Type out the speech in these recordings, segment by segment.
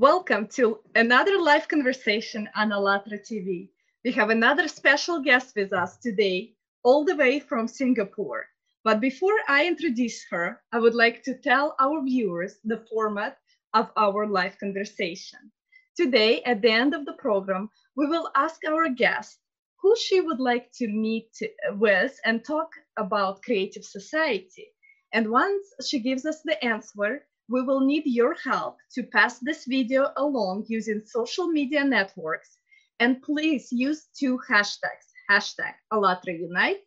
Welcome to another live conversation on ALLATRA TV. We have another special guest with us today, all the way from Singapore. But before I introduce her, I would like to tell our viewers the format of our live conversation. Today, at the end of the program, we will ask our guest who she would like to meet with and talk about Creative Society. And once she gives us the answer, we will need your help to pass this video along using social media networks. And please use two hashtags, hashtag ALLATRA Unite,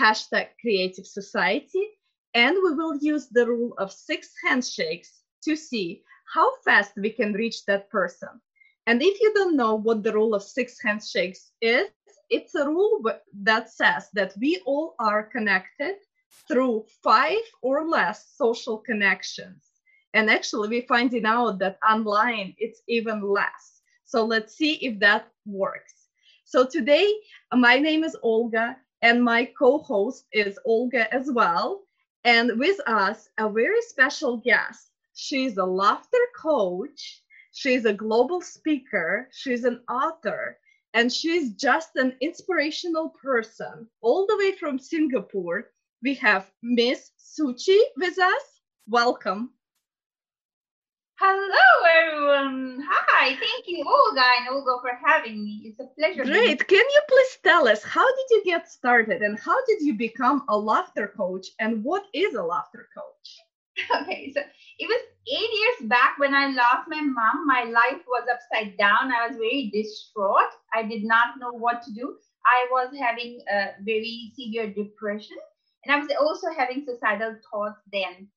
hashtag Creative Society, and we will use the rule of six handshakes to see how fast we can reach that person. And if you don't know what the rule of six handshakes is, it's a rule that says that we all are connected through five or less social connections. And actually, we're finding out that online it's even less. So let's see if that works. So today, my name is Olga, and my co host is Olga as well. And with us, a very special guest. She's a laughter coach, she's a global speaker, she's an author, and she's just an inspirational person. All the way from Singapore, we have Miss Suchi with us. Welcome. Hello, everyone. Hi, thank you, Olga and Olga, for having me. It's a pleasure. Great. Can you please tell us how did you get started and how did you become a laughter coach and what is a laughter coach? Okay, so it was eight years back when I lost my mom. My life was upside down. I was very distraught. I did not know what to do. I was having a very severe depression and I was also having suicidal thoughts then.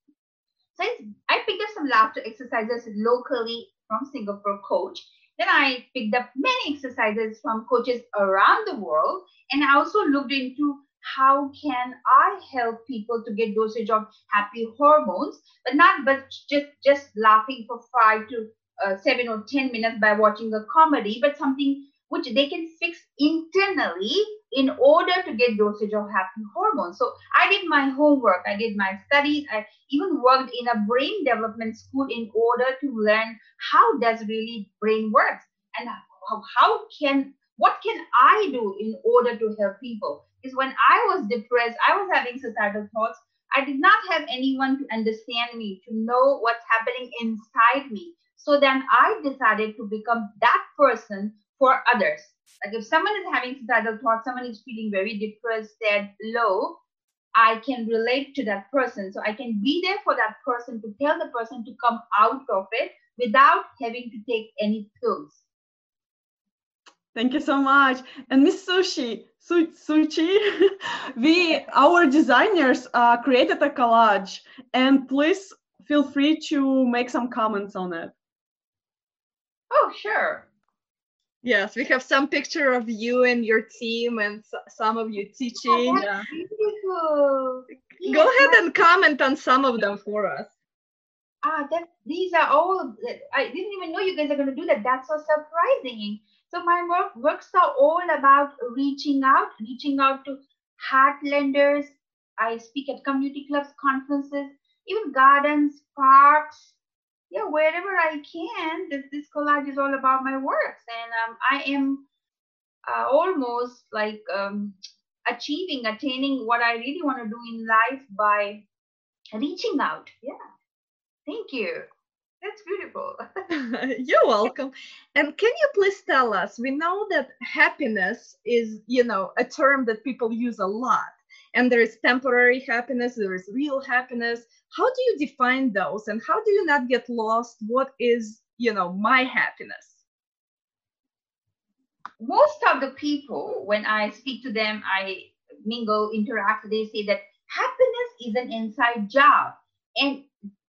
So I picked up some laughter exercises locally from Singapore coach. Then I picked up many exercises from coaches around the world. And I also looked into how can I help people to get dosage of happy hormones, but not but just just laughing for five to uh, seven or ten minutes by watching a comedy, but something which they can fix internally in order to get dosage of happy hormones. So I did my homework, I did my studies, I even worked in a brain development school in order to learn how does really brain works and how, how can what can I do in order to help people? Is when I was depressed, I was having suicidal thoughts. I did not have anyone to understand me, to know what's happening inside me. So then I decided to become that person for others. Like if someone is having suicidal thoughts, someone is feeling very depressed, sad, low, I can relate to that person. So I can be there for that person to tell the person to come out of it without having to take any pills. Thank you so much. And Miss Sushi, Su- Suchi, we, our designers uh, created a collage and please feel free to make some comments on it. Oh, sure. Yes, we have some picture of you and your team and some of you teaching. Oh, that's beautiful. Go ahead and comment on some of them for us. Ah, that these are all. I didn't even know you guys are going to do that. That's so surprising. So my work works are all about reaching out, reaching out to heartlanders. I speak at community clubs, conferences, even gardens, parks, yeah, wherever I can, this, this collage is all about my works. And um, I am uh, almost like um, achieving, attaining what I really want to do in life by reaching out. Yeah. Thank you. That's beautiful. You're welcome. And can you please tell us? We know that happiness is, you know, a term that people use a lot. And there is temporary happiness, there is real happiness. How do you define those and how do you not get lost? What is you know my happiness? Most of the people when i speak to them i mingle interact they say that happiness is an inside job. And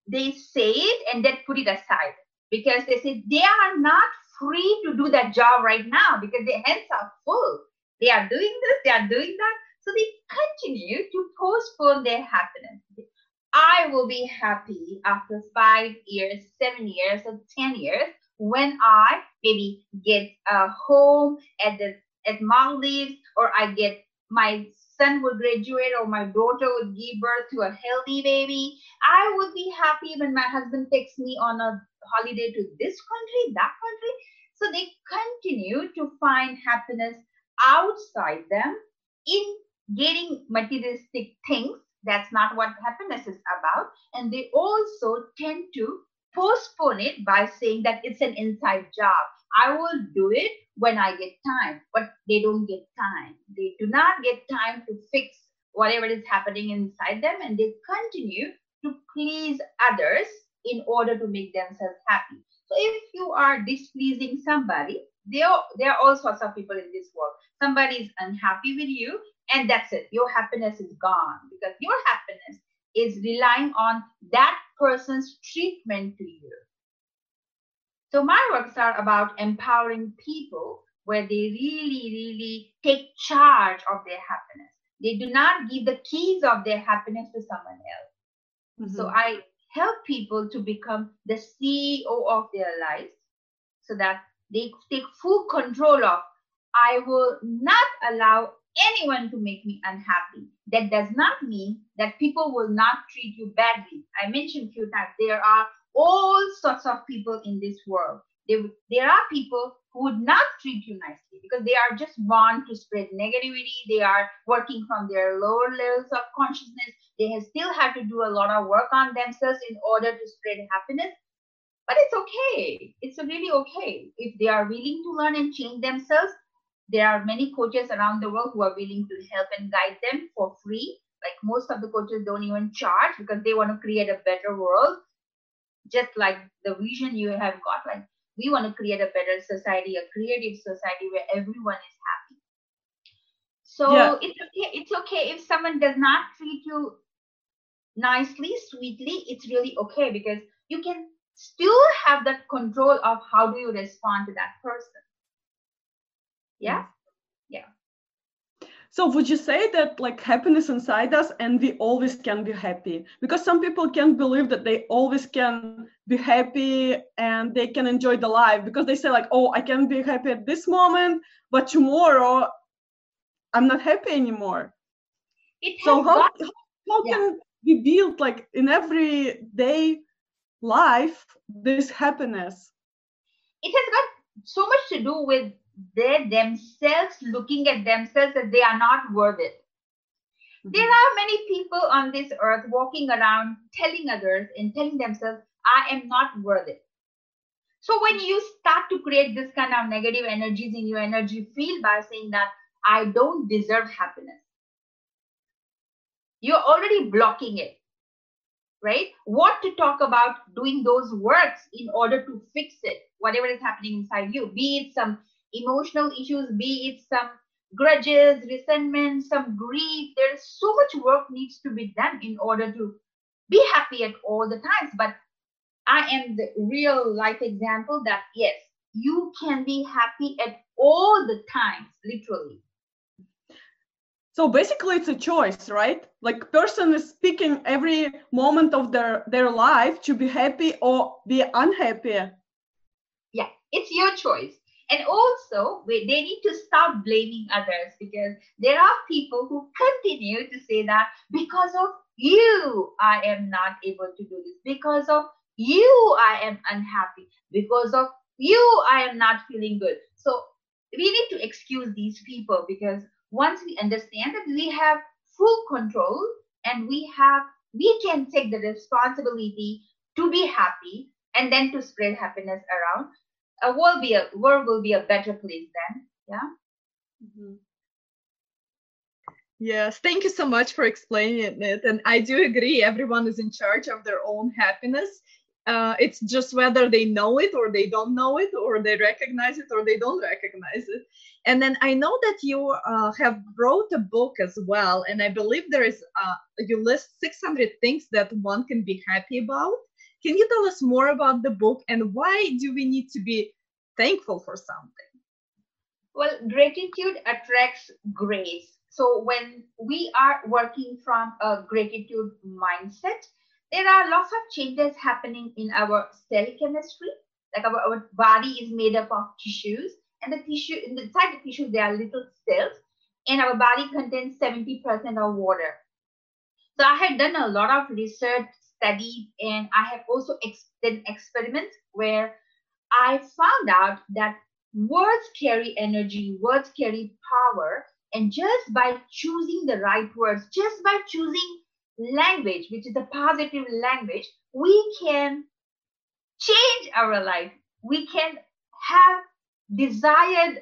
they say it and then put it aside because they say they are not free to do that job right now because their hands are full. They are doing this they are doing that so they continue to postpone their happiness I will be happy after five years, seven years, or 10 years when I maybe get a home at the at Maldives or I get my son will graduate or my daughter would give birth to a healthy baby. I would be happy when my husband takes me on a holiday to this country, that country. So they continue to find happiness outside them in getting materialistic things. That's not what happiness is about. And they also tend to postpone it by saying that it's an inside job. I will do it when I get time, but they don't get time. They do not get time to fix whatever is happening inside them and they continue to please others in order to make themselves happy. So if you are displeasing somebody, there, there are all sorts of people in this world. Somebody is unhappy with you, and that's it. Your happiness is gone because your happiness is relying on that person's treatment to you. So my works are about empowering people where they really, really take charge of their happiness. They do not give the keys of their happiness to someone else. Mm-hmm. So I help people to become the CEO of their lives so that they take full control of. I will not allow anyone to make me unhappy. That does not mean that people will not treat you badly. I mentioned a few times there are all sorts of people in this world. There, are people who would not treat you nicely because they are just born to spread negativity. They are working from their lower levels of consciousness. They still have to do a lot of work on themselves in order to spread happiness. But it's okay. It's really okay. If they are willing to learn and change themselves, there are many coaches around the world who are willing to help and guide them for free. Like most of the coaches don't even charge because they want to create a better world. Just like the vision you have got, like we want to create a better society, a creative society where everyone is happy. So yeah. it's okay. It's okay if someone does not treat you nicely, sweetly. It's really okay because you can still have that control of how do you respond to that person. Yeah. Yeah. So would you say that like happiness inside us and we always can be happy? Because some people can't believe that they always can be happy and they can enjoy the life because they say like, oh, I can be happy at this moment, but tomorrow I'm not happy anymore. It so how, got, how yeah. can we build like in everyday life this happiness? It has got so much to do with they themselves looking at themselves that they are not worth it. Mm-hmm. There are many people on this earth walking around telling others and telling themselves, I am not worth it. So when you start to create this kind of negative energies in your energy field by saying that I don't deserve happiness, you're already blocking it, right? What to talk about doing those works in order to fix it, whatever is happening inside you, be it some emotional issues, be it some grudges, resentment, some grief. There's so much work needs to be done in order to be happy at all the times. But I am the real life example that yes, you can be happy at all the times, literally. So basically it's a choice, right? Like person is picking every moment of their their life to be happy or be unhappy. Yeah, it's your choice. And also, they need to stop blaming others because there are people who continue to say that because of you, I am not able to do this. Because of you, I am unhappy. Because of you, I am not feeling good. So we need to excuse these people because once we understand that we have full control and we have we can take the responsibility to be happy and then to spread happiness around a world be a world will be a better place then yeah? Mm-hmm. yes thank you so much for explaining it and i do agree everyone is in charge of their own happiness. Uh, it's just whether they know it or they don't know it or they recognize it or they don't recognize it. And then i know that you uh, have wrote a book as well and i believe there is uh, you list 600 things that one can be happy about. Can you tell us more about the book and why do we need to be thankful for something? Well, gratitude attracts grace. So when we are working from a gratitude mindset, there are lots of changes happening in our cell chemistry. Like our, our body is made up of tissues, and the tissue inside the tissue there are little cells, and our body contains 70% of water. So I had done a lot of research studied and I have also ex- done experiments where I found out that words carry energy, words carry power, and just by choosing the right words, just by choosing language, which is a positive language, we can change our life. We can have desired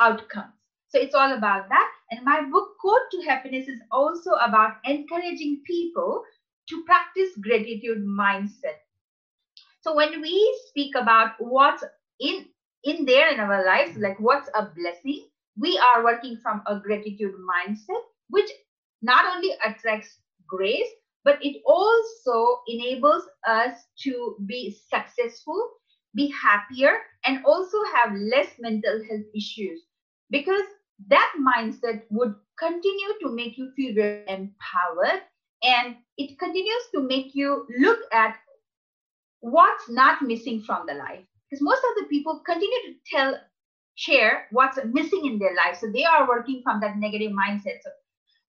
outcomes. So it's all about that. And my book, Code to Happiness, is also about encouraging people to practice gratitude mindset. So when we speak about what's in in there in our lives, like what's a blessing, we are working from a gratitude mindset, which not only attracts grace, but it also enables us to be successful, be happier, and also have less mental health issues. Because that mindset would continue to make you feel empowered and it continues to make you look at what's not missing from the life. Because most of the people continue to tell share what's missing in their life. So they are working from that negative mindset. So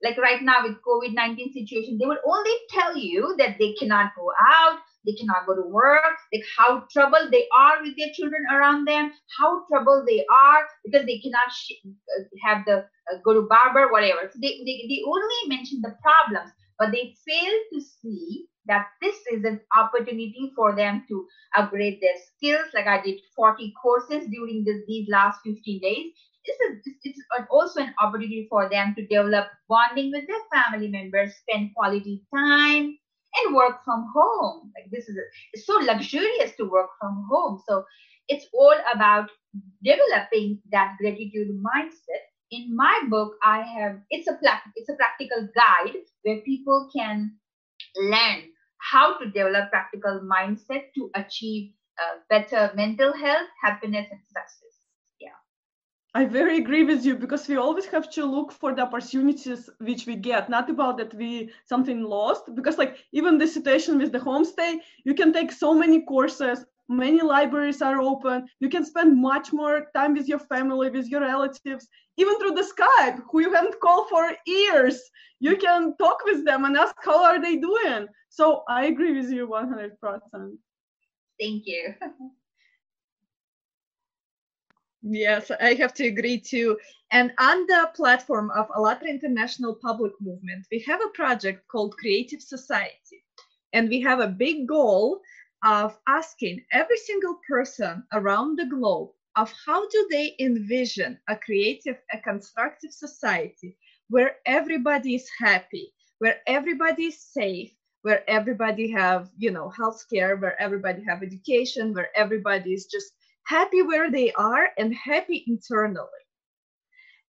like right now with covid-19 situation they will only tell you that they cannot go out they cannot go to work like how troubled they are with their children around them how troubled they are because they cannot sh- uh, have the uh, go to barber whatever. So they, they, they only mention the problems but they fail to see that this is an opportunity for them to upgrade their skills. Like i did 40 courses during this, these last 15 days. This is it's also an opportunity for them to develop bonding with their family members spend quality time and work from home. Like this is it's so luxurious to work from home. So it's all about developing that gratitude mindset. In my book i have it's a it's a practical guide where people can learn how to develop practical mindset to achieve uh, better mental health happiness and success. Yeah. I very agree with you because we always have to look for the opportunities which we get not about that we something lost because like even the situation with the homestay you can take so many courses many libraries are open. You can spend much more time with your family with your relatives even through the skype who you haven't called for years. You can talk with them and ask how are they doing? So i agree with you 100% thank you. Yes i have to agree too. And on the platform of allatra international public movement we have a project called creative society. And we have a big goal of asking every single person around the globe of how do they envision a creative a constructive society where everybody is happy where everybody is safe where everybody have you know health care where everybody have education where everybody is just happy where they are and happy internally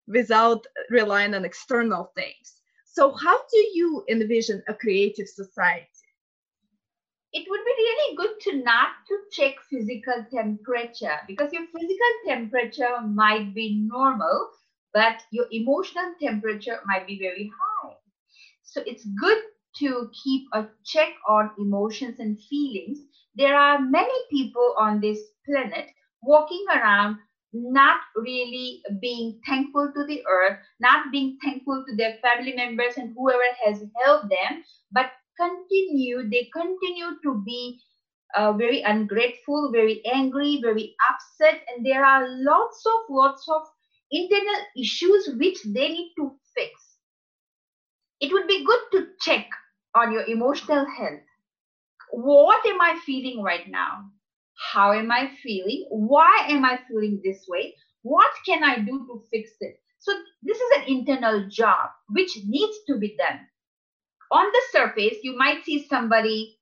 without relying on external things. So how do you envision a creative society it would be really good to not to check physical temperature because your physical temperature might be normal but your emotional temperature might be very high. So it's good to keep a check on emotions and feelings. There are many people on this planet walking around not really being thankful to the earth, not being thankful to their family members and whoever has helped them, but continue, they continue to be uh, very ungrateful, very angry, very upset, and there are lots of lots of internal issues which they need to fix. It would be good to check on your emotional health. What am I feeling right now? How am I feeling? Why am I feeling this way? What can I do to fix it? So, this is an internal job which needs to be done on the surface, you might see somebody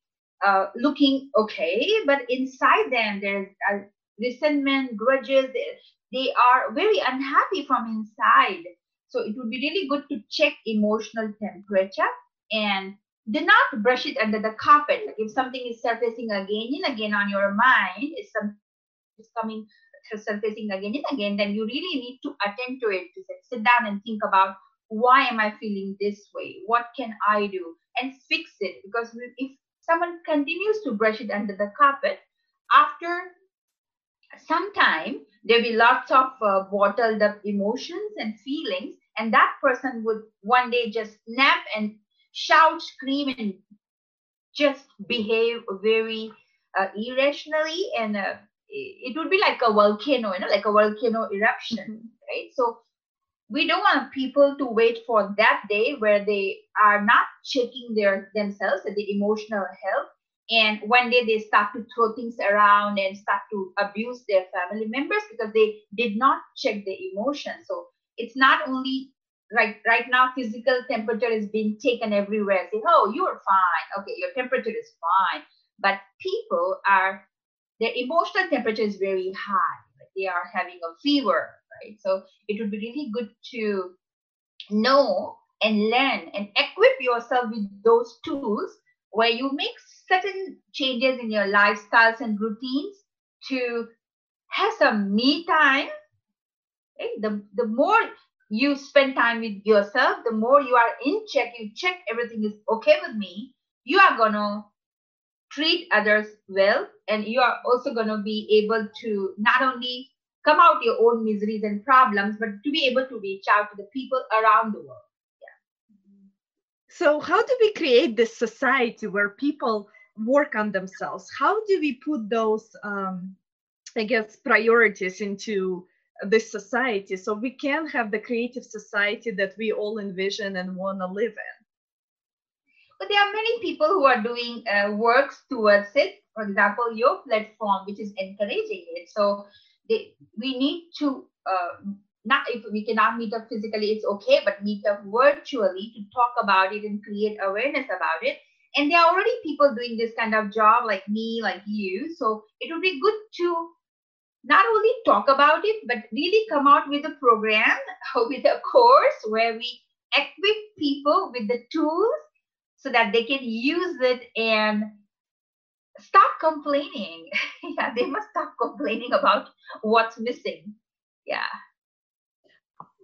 uh, looking okay, but inside them, there's uh, resentment, grudges. They, are very unhappy from inside. So it would be really good to check emotional temperature and do not brush it under the carpet. Like if something is surfacing again and again on your mind, is something is coming surfacing again and again, then you really need to attend to it. To sit down and think about why am I feeling this way? What can I do? And fix it. Because if someone continues to brush it under the carpet, after some time, there'll be lots of uh, bottled up emotions and feelings, and that person would one day just snap and shout, scream, and just behave very uh, irrationally and uh, it would be like a volcano, you know, like a volcano eruption, mm-hmm. right? So we don't want people to wait for that day where they are not checking their themselves at the emotional health. And one day they start to throw things around and start to abuse their family members because they did not check the emotions so it's not only like right now physical temperature is being taken everywhere. Say oh you're fine. Okay your temperature is fine. But people are their emotional temperature is very high. They are having a fever right so it would be really good to know and learn and equip yourself with those tools where you make certain changes in your lifestyles and routines to have some me time right? the, the more you spend time with yourself the more you are in check you check everything is okay with me you are going to treat others well and you are also going to be able to not only come out your own miseries and problems but to be able to reach out to the people around the world yeah. so how do we create this society where people work on themselves how do we put those um, i guess priorities into this society so we can have the creative society that we all envision and want to live in but there are many people who are doing uh, works towards it. For example, your platform, which is encouraging it. So they, we need to uh, not if we cannot meet up physically, it's okay, but meet up virtually to talk about it and create awareness about it. And there are already people doing this kind of job, like me, like you. So it would be good to not only talk about it, but really come out with a program, with a course where we equip people with the tools so that they can use it and stop complaining. yeah, they must stop complaining about what's missing. Yeah.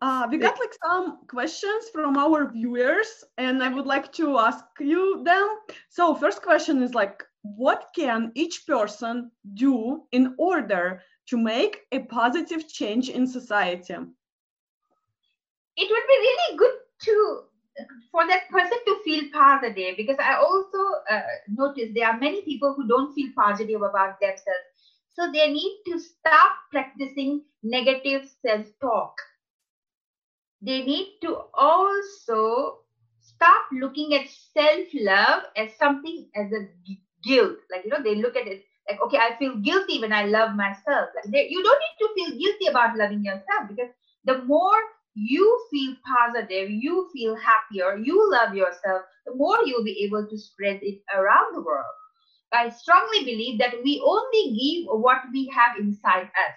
Uh, we got like some questions from our viewers, and I would like to ask you them. So, first question is like, what can each person do in order to make a positive change in society? It would be really good to for that person to feel positive because i also uh, notice there are many people who don't feel positive about themselves. So they need to stop practicing negative self-talk. They need to also stop looking at self-love as something as a guilt. Like you know they look at it like okay i feel guilty when i love myself. Like they, you don't need to feel guilty about loving yourself because the more you feel positive, you feel happier, you love yourself, the more you'll be able to spread it around the world. I strongly believe that we only give what we have inside us.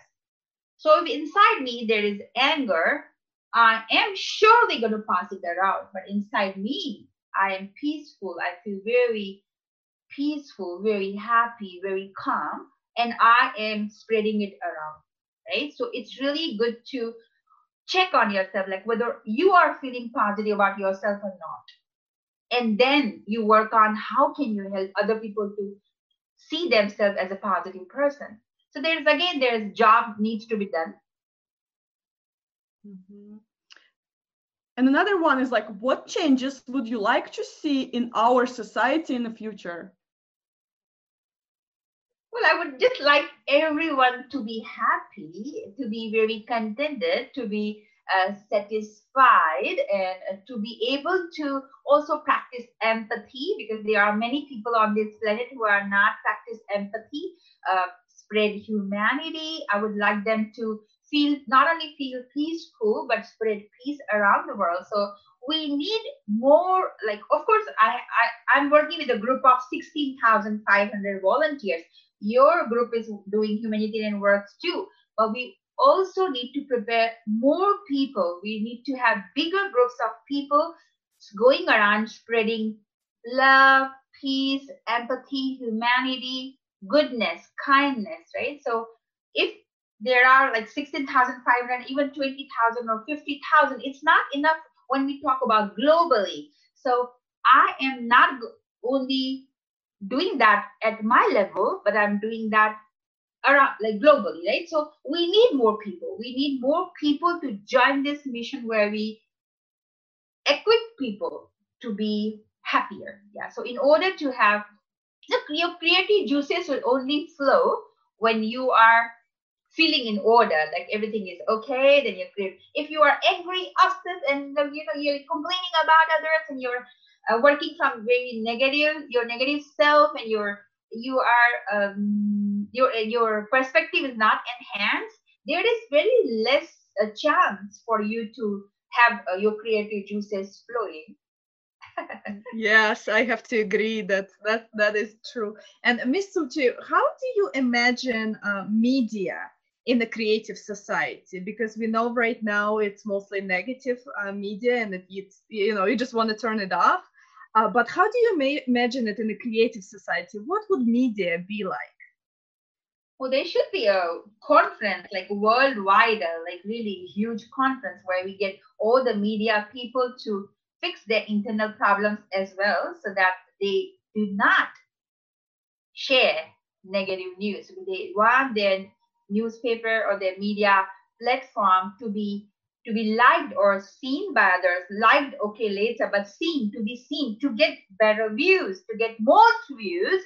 So if inside me there is anger, I am surely going to pass it around. But inside me, I am peaceful. I feel very peaceful, very happy, very calm, and I am spreading it around. Right. So it's really good to check on yourself, like whether you are feeling positive about yourself or not. And then you work on how can you help other people to see themselves as a positive person. So there's again, there's job needs to be done. Mm-hmm. And another one is like, what changes would you like to see in our society in the future? Well, I would just like everyone to be happy, to be very contented, to be uh, satisfied, and uh, to be able to also practice empathy because there are many people on this planet who are not practice empathy, uh, spread humanity. I would like them to feel not only feel peaceful but spread peace around the world. So we need more like of course I, I i'm working with a group of 16500 volunteers your group is doing humanitarian works too but we also need to prepare more people. We need to have bigger groups of people going around spreading love peace empathy humanity goodness kindness right? So if there are like 16,500 even 20,000 or 50,000 it's not enough when we talk about globally. So i am not only doing that at my level, but I'm doing that around like globally, right? So we need more people. We need more people to join this mission where we equip people to be happier. Yeah. So in order to have look, your creative juices will only flow when you are feeling in order, like everything is okay, then you're. If you are angry, upset, and you know you're complaining about others, and you're uh, working from very negative, your negative self, and your you are um, your your perspective is not enhanced. There is very less a uh, chance for you to have uh, your creative juices flowing yes, I have to agree that that that is true. And Miss Suchi, how do you imagine uh, media in a creative society? Because we know right now it's mostly negative uh, media, and it, it's you know you just want to turn it off. Uh, but how do you ma- imagine it in a creative society? What would media be like? Well, there should be a conference, like worldwide, uh, like really huge conference where we get all the media people to fix their internal problems as well so that they do not share negative news. They want their newspaper or their media platform to be to be liked or seen by others. Liked okay later but seen to be seen to get better views to get more views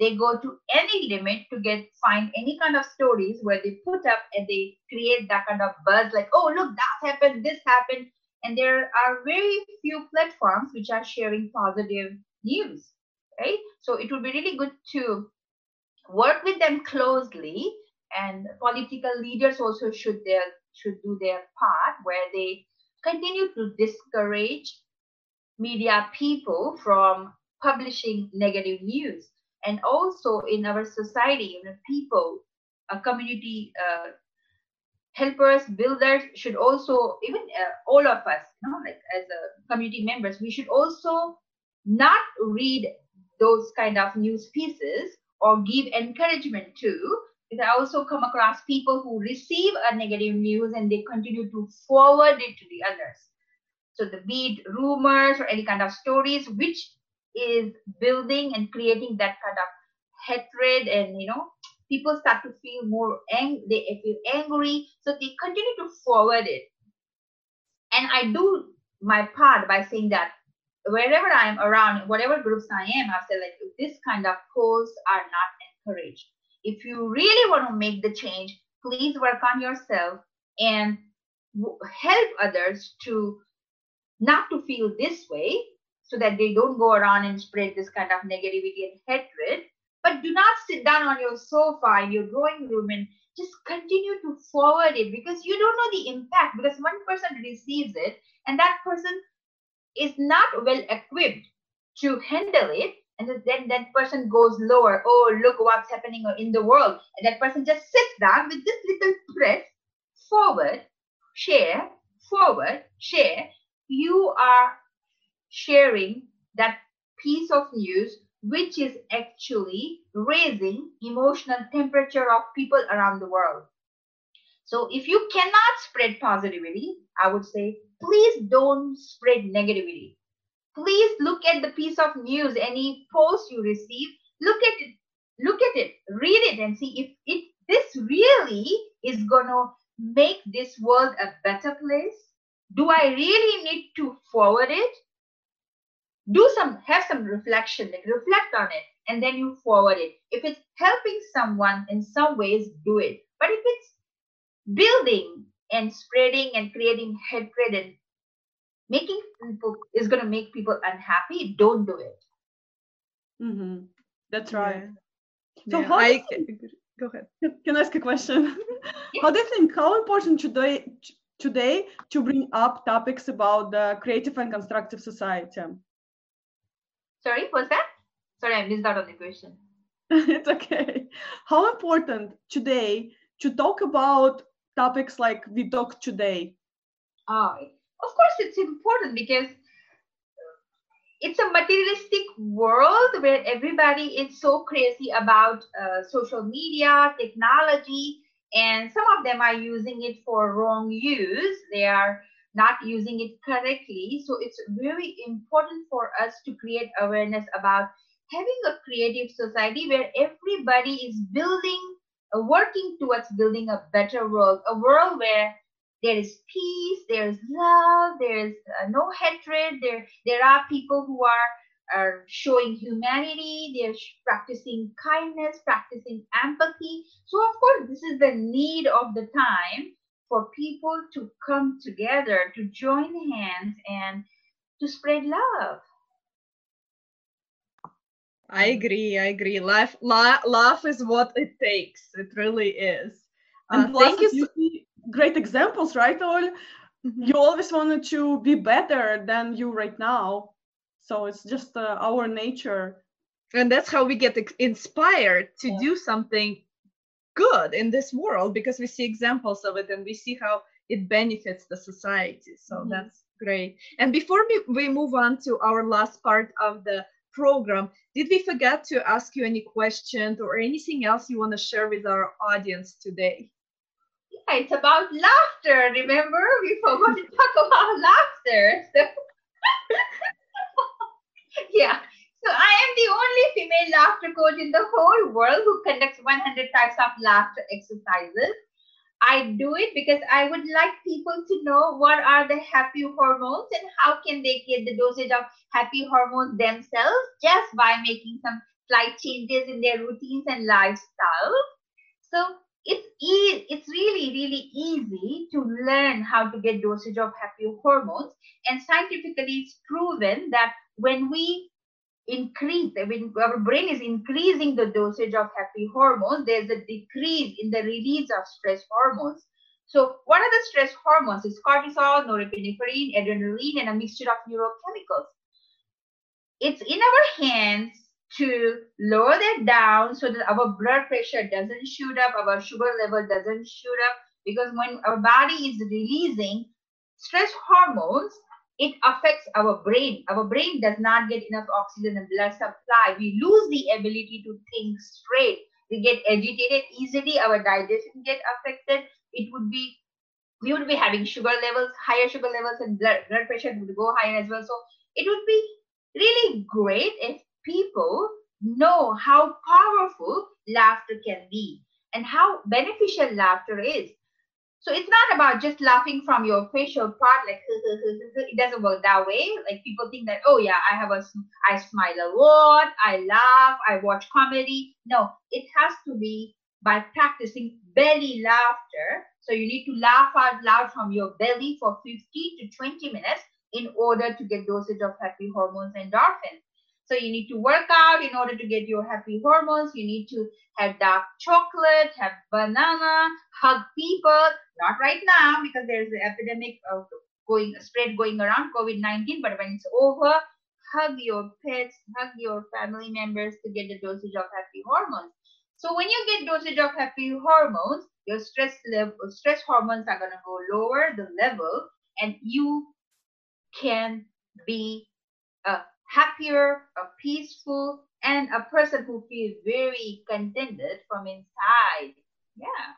they go to any limit to get find any kind of stories where they put up and they create that kind of buzz like oh look that happened this happened. And there are very few platforms which are sharing positive news right? So it would be really good to work with them closely and political leaders also should should do their part where they continue to discourage media people from publishing negative news. And also in our society you know, people a community uh, helpers builders should also even uh, all of us you know like as a community members we should also not read those kind of news pieces or give encouragement to because i also come across people who receive a negative news and they continue to forward it to the others. So the be rumors or any kind of stories which is building and creating that kind of hatred and you know people start to feel more ang- they feel angry. So they continue to forward it. And i do my part by saying that wherever i am around whatever groups i am i say like this kind of posts are not encouraged if you really want to make the change please work on yourself and help others to not to feel this way so that they don't go around and spread this kind of negativity and hatred. But do not sit down on your sofa in your drawing room and just continue to forward it because you don't know the impact because one person receives it and that person is not well equipped to handle it and then that person goes lower oh look what's happening in the world and that person just sits down with this little press forward share forward share you are sharing that piece of news which is actually raising emotional temperature of people around the world. So if you cannot spread positivity, I would say, please don't spread negativity. Please look at the piece of news, any post you receive, look at it, look at it, read it and see if it this really is gonna make this world a better place. Do I really need to forward it? do some have some reflection like reflect on it and then you forward it if it's helping someone in some ways do it but if it's building and spreading and creating hatred and making people is going to make people unhappy don't do it mm-hmm. that's right yeah. so yeah, how I, go ahead can i ask a question how do you think how important today today to bring up topics about the creative and constructive society Sorry, what's that? Sorry, I missed out on the question. it's okay. How important today to talk about topics like we talk today? Oh, of course, it's important because it's a materialistic world where everybody is so crazy about uh, social media, technology, and some of them are using it for wrong use. They are not using it correctly. So it's very important for us to create awareness about having a creative society where everybody is building, uh, working towards building a better world, a world where there is peace, there's love, there's uh, no hatred, there, there are people who are are showing humanity, they're practicing kindness, practicing empathy. So, of course, this is the need of the time for people to come together, to join hands, and to spread love. I agree. I agree. Life, la- love is what it takes. It really is. Uh, and thank you. you great examples, right, Ol? Mm-hmm. You always wanted to be better than you right now. So it's just uh, our nature. And that's how we get inspired to yeah. do something good in this world because we see examples of it and we see how it benefits the society. So mm-hmm. that's great. And before we, we move on to our last part of the program, did we forget to ask you any questions or anything else you want to share with our audience today? Yeah, it's about laughter. Remember, we forgot to talk about laughter. So yeah. So I am the only female laughter coach in the whole world who conducts 100 types of laughter exercises. I do it because I would like people to know what are the happy hormones and how can they get the dosage of happy hormones themselves just by making some slight changes in their routines and lifestyle. So it's it's really really easy to learn how to get dosage of happy hormones and scientifically it's proven that when we increase when our brain is increasing the dosage of happy hormones there's a decrease in the release of stress hormones. So what are the stress hormones it's cortisol norepinephrine adrenaline and a mixture of neurochemicals. It's in our hands to lower that down so that our blood pressure doesn't shoot up our sugar level doesn't shoot up because when our body is releasing stress hormones it affects our brain. Our brain does not get enough oxygen and blood supply. We lose the ability to think straight. We get agitated easily. Our digestion get affected. It would be we would be having sugar levels, higher sugar levels, and blood, blood pressure would go higher as well. So it would be really great if people know how powerful laughter can be and how beneficial laughter is. So it's not about just laughing from your facial part, like it doesn't work that way. Like people think that, oh yeah, I have a, I smile a lot, I laugh, I watch comedy. No, it has to be by practicing belly laughter. So you need to laugh out loud from your belly for 15 to 20 minutes in order to get dosage of happy hormones and endorphins. So you need to work out in order to get your happy hormones. You need to have dark chocolate, have banana, hug people. Not right now because there's an epidemic of going spread going around COVID-19. But when it's over, hug your pets, hug your family members to get the dosage of happy hormones. So when you get dosage of happy hormones, your stress level, stress hormones are gonna go lower the level, and you can be a happier, a peaceful, and a person who feels very contented from inside. Yeah.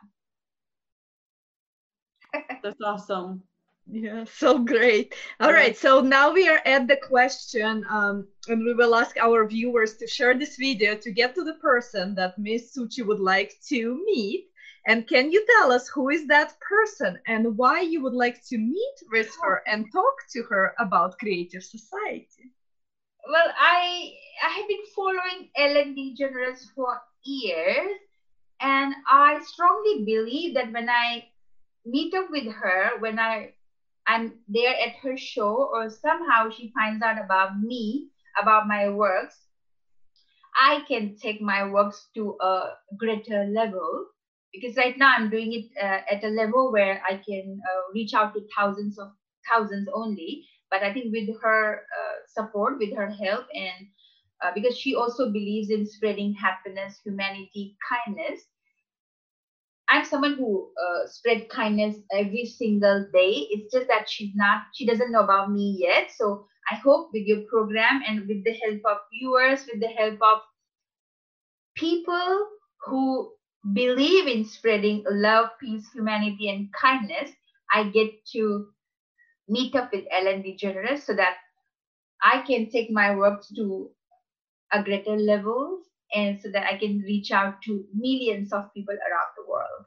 That's awesome. Yeah, so great. All yeah. right, so now we are at the question, um, and we will ask our viewers to share this video to get to the person that Miss Suchi would like to meet. And can you tell us who is that person and why you would like to meet with her and talk to her about Creative Society? Well, I I have been following Ellen DeGeneres for years, and I strongly believe that when I meet up with her, when I I'm there at her show, or somehow she finds out about me, about my works, I can take my works to a greater level. Because right now I'm doing it uh, at a level where I can uh, reach out to thousands of thousands only but I think with her uh, support, with her help, and uh, because she also believes in spreading happiness, humanity, kindness. I'm someone who uh, spread kindness every single day. It's just that she's not, she doesn't know about me yet. So I hope with your program and with the help of viewers, with the help of people who believe in spreading love, peace, humanity, and kindness, I get to meet up with Ellen DeGeneres so that I can take my work to a greater level and so that I can reach out to millions of people around the world.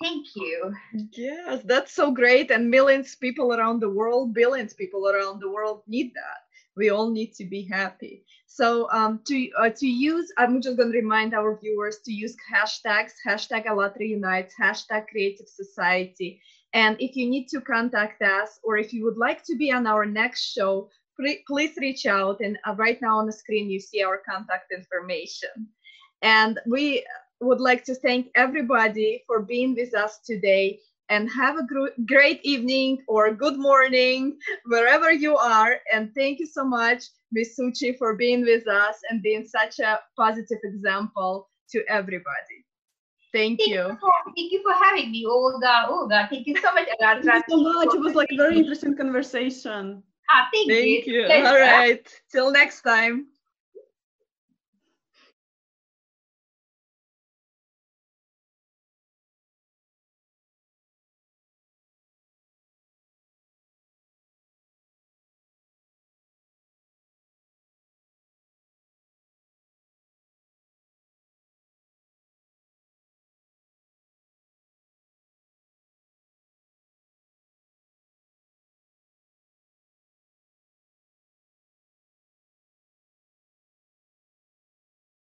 Thank you. Yes, that's so great. And millions of people around the world, billions of people around the world need that. we all need to be happy so um, to uh, to use i'm just going to remind our viewers to use hashtags hashtag allatra unites hashtag creative society and if you need to contact us or if you would like to be on our next show please reach out and uh, right now on the screen you see our contact information and we would like to thank everybody for being with us today and have a gr- great evening or good morning wherever you are. And thank you so much, Ms. Suchi, for being with us and being such a positive example to everybody. Thank, thank you. you for, thank you for having me, Olga. Olga, thank you so much. Thank you so much. It was like a very interesting conversation. Ah, thank, thank you. you. All right. Till next time.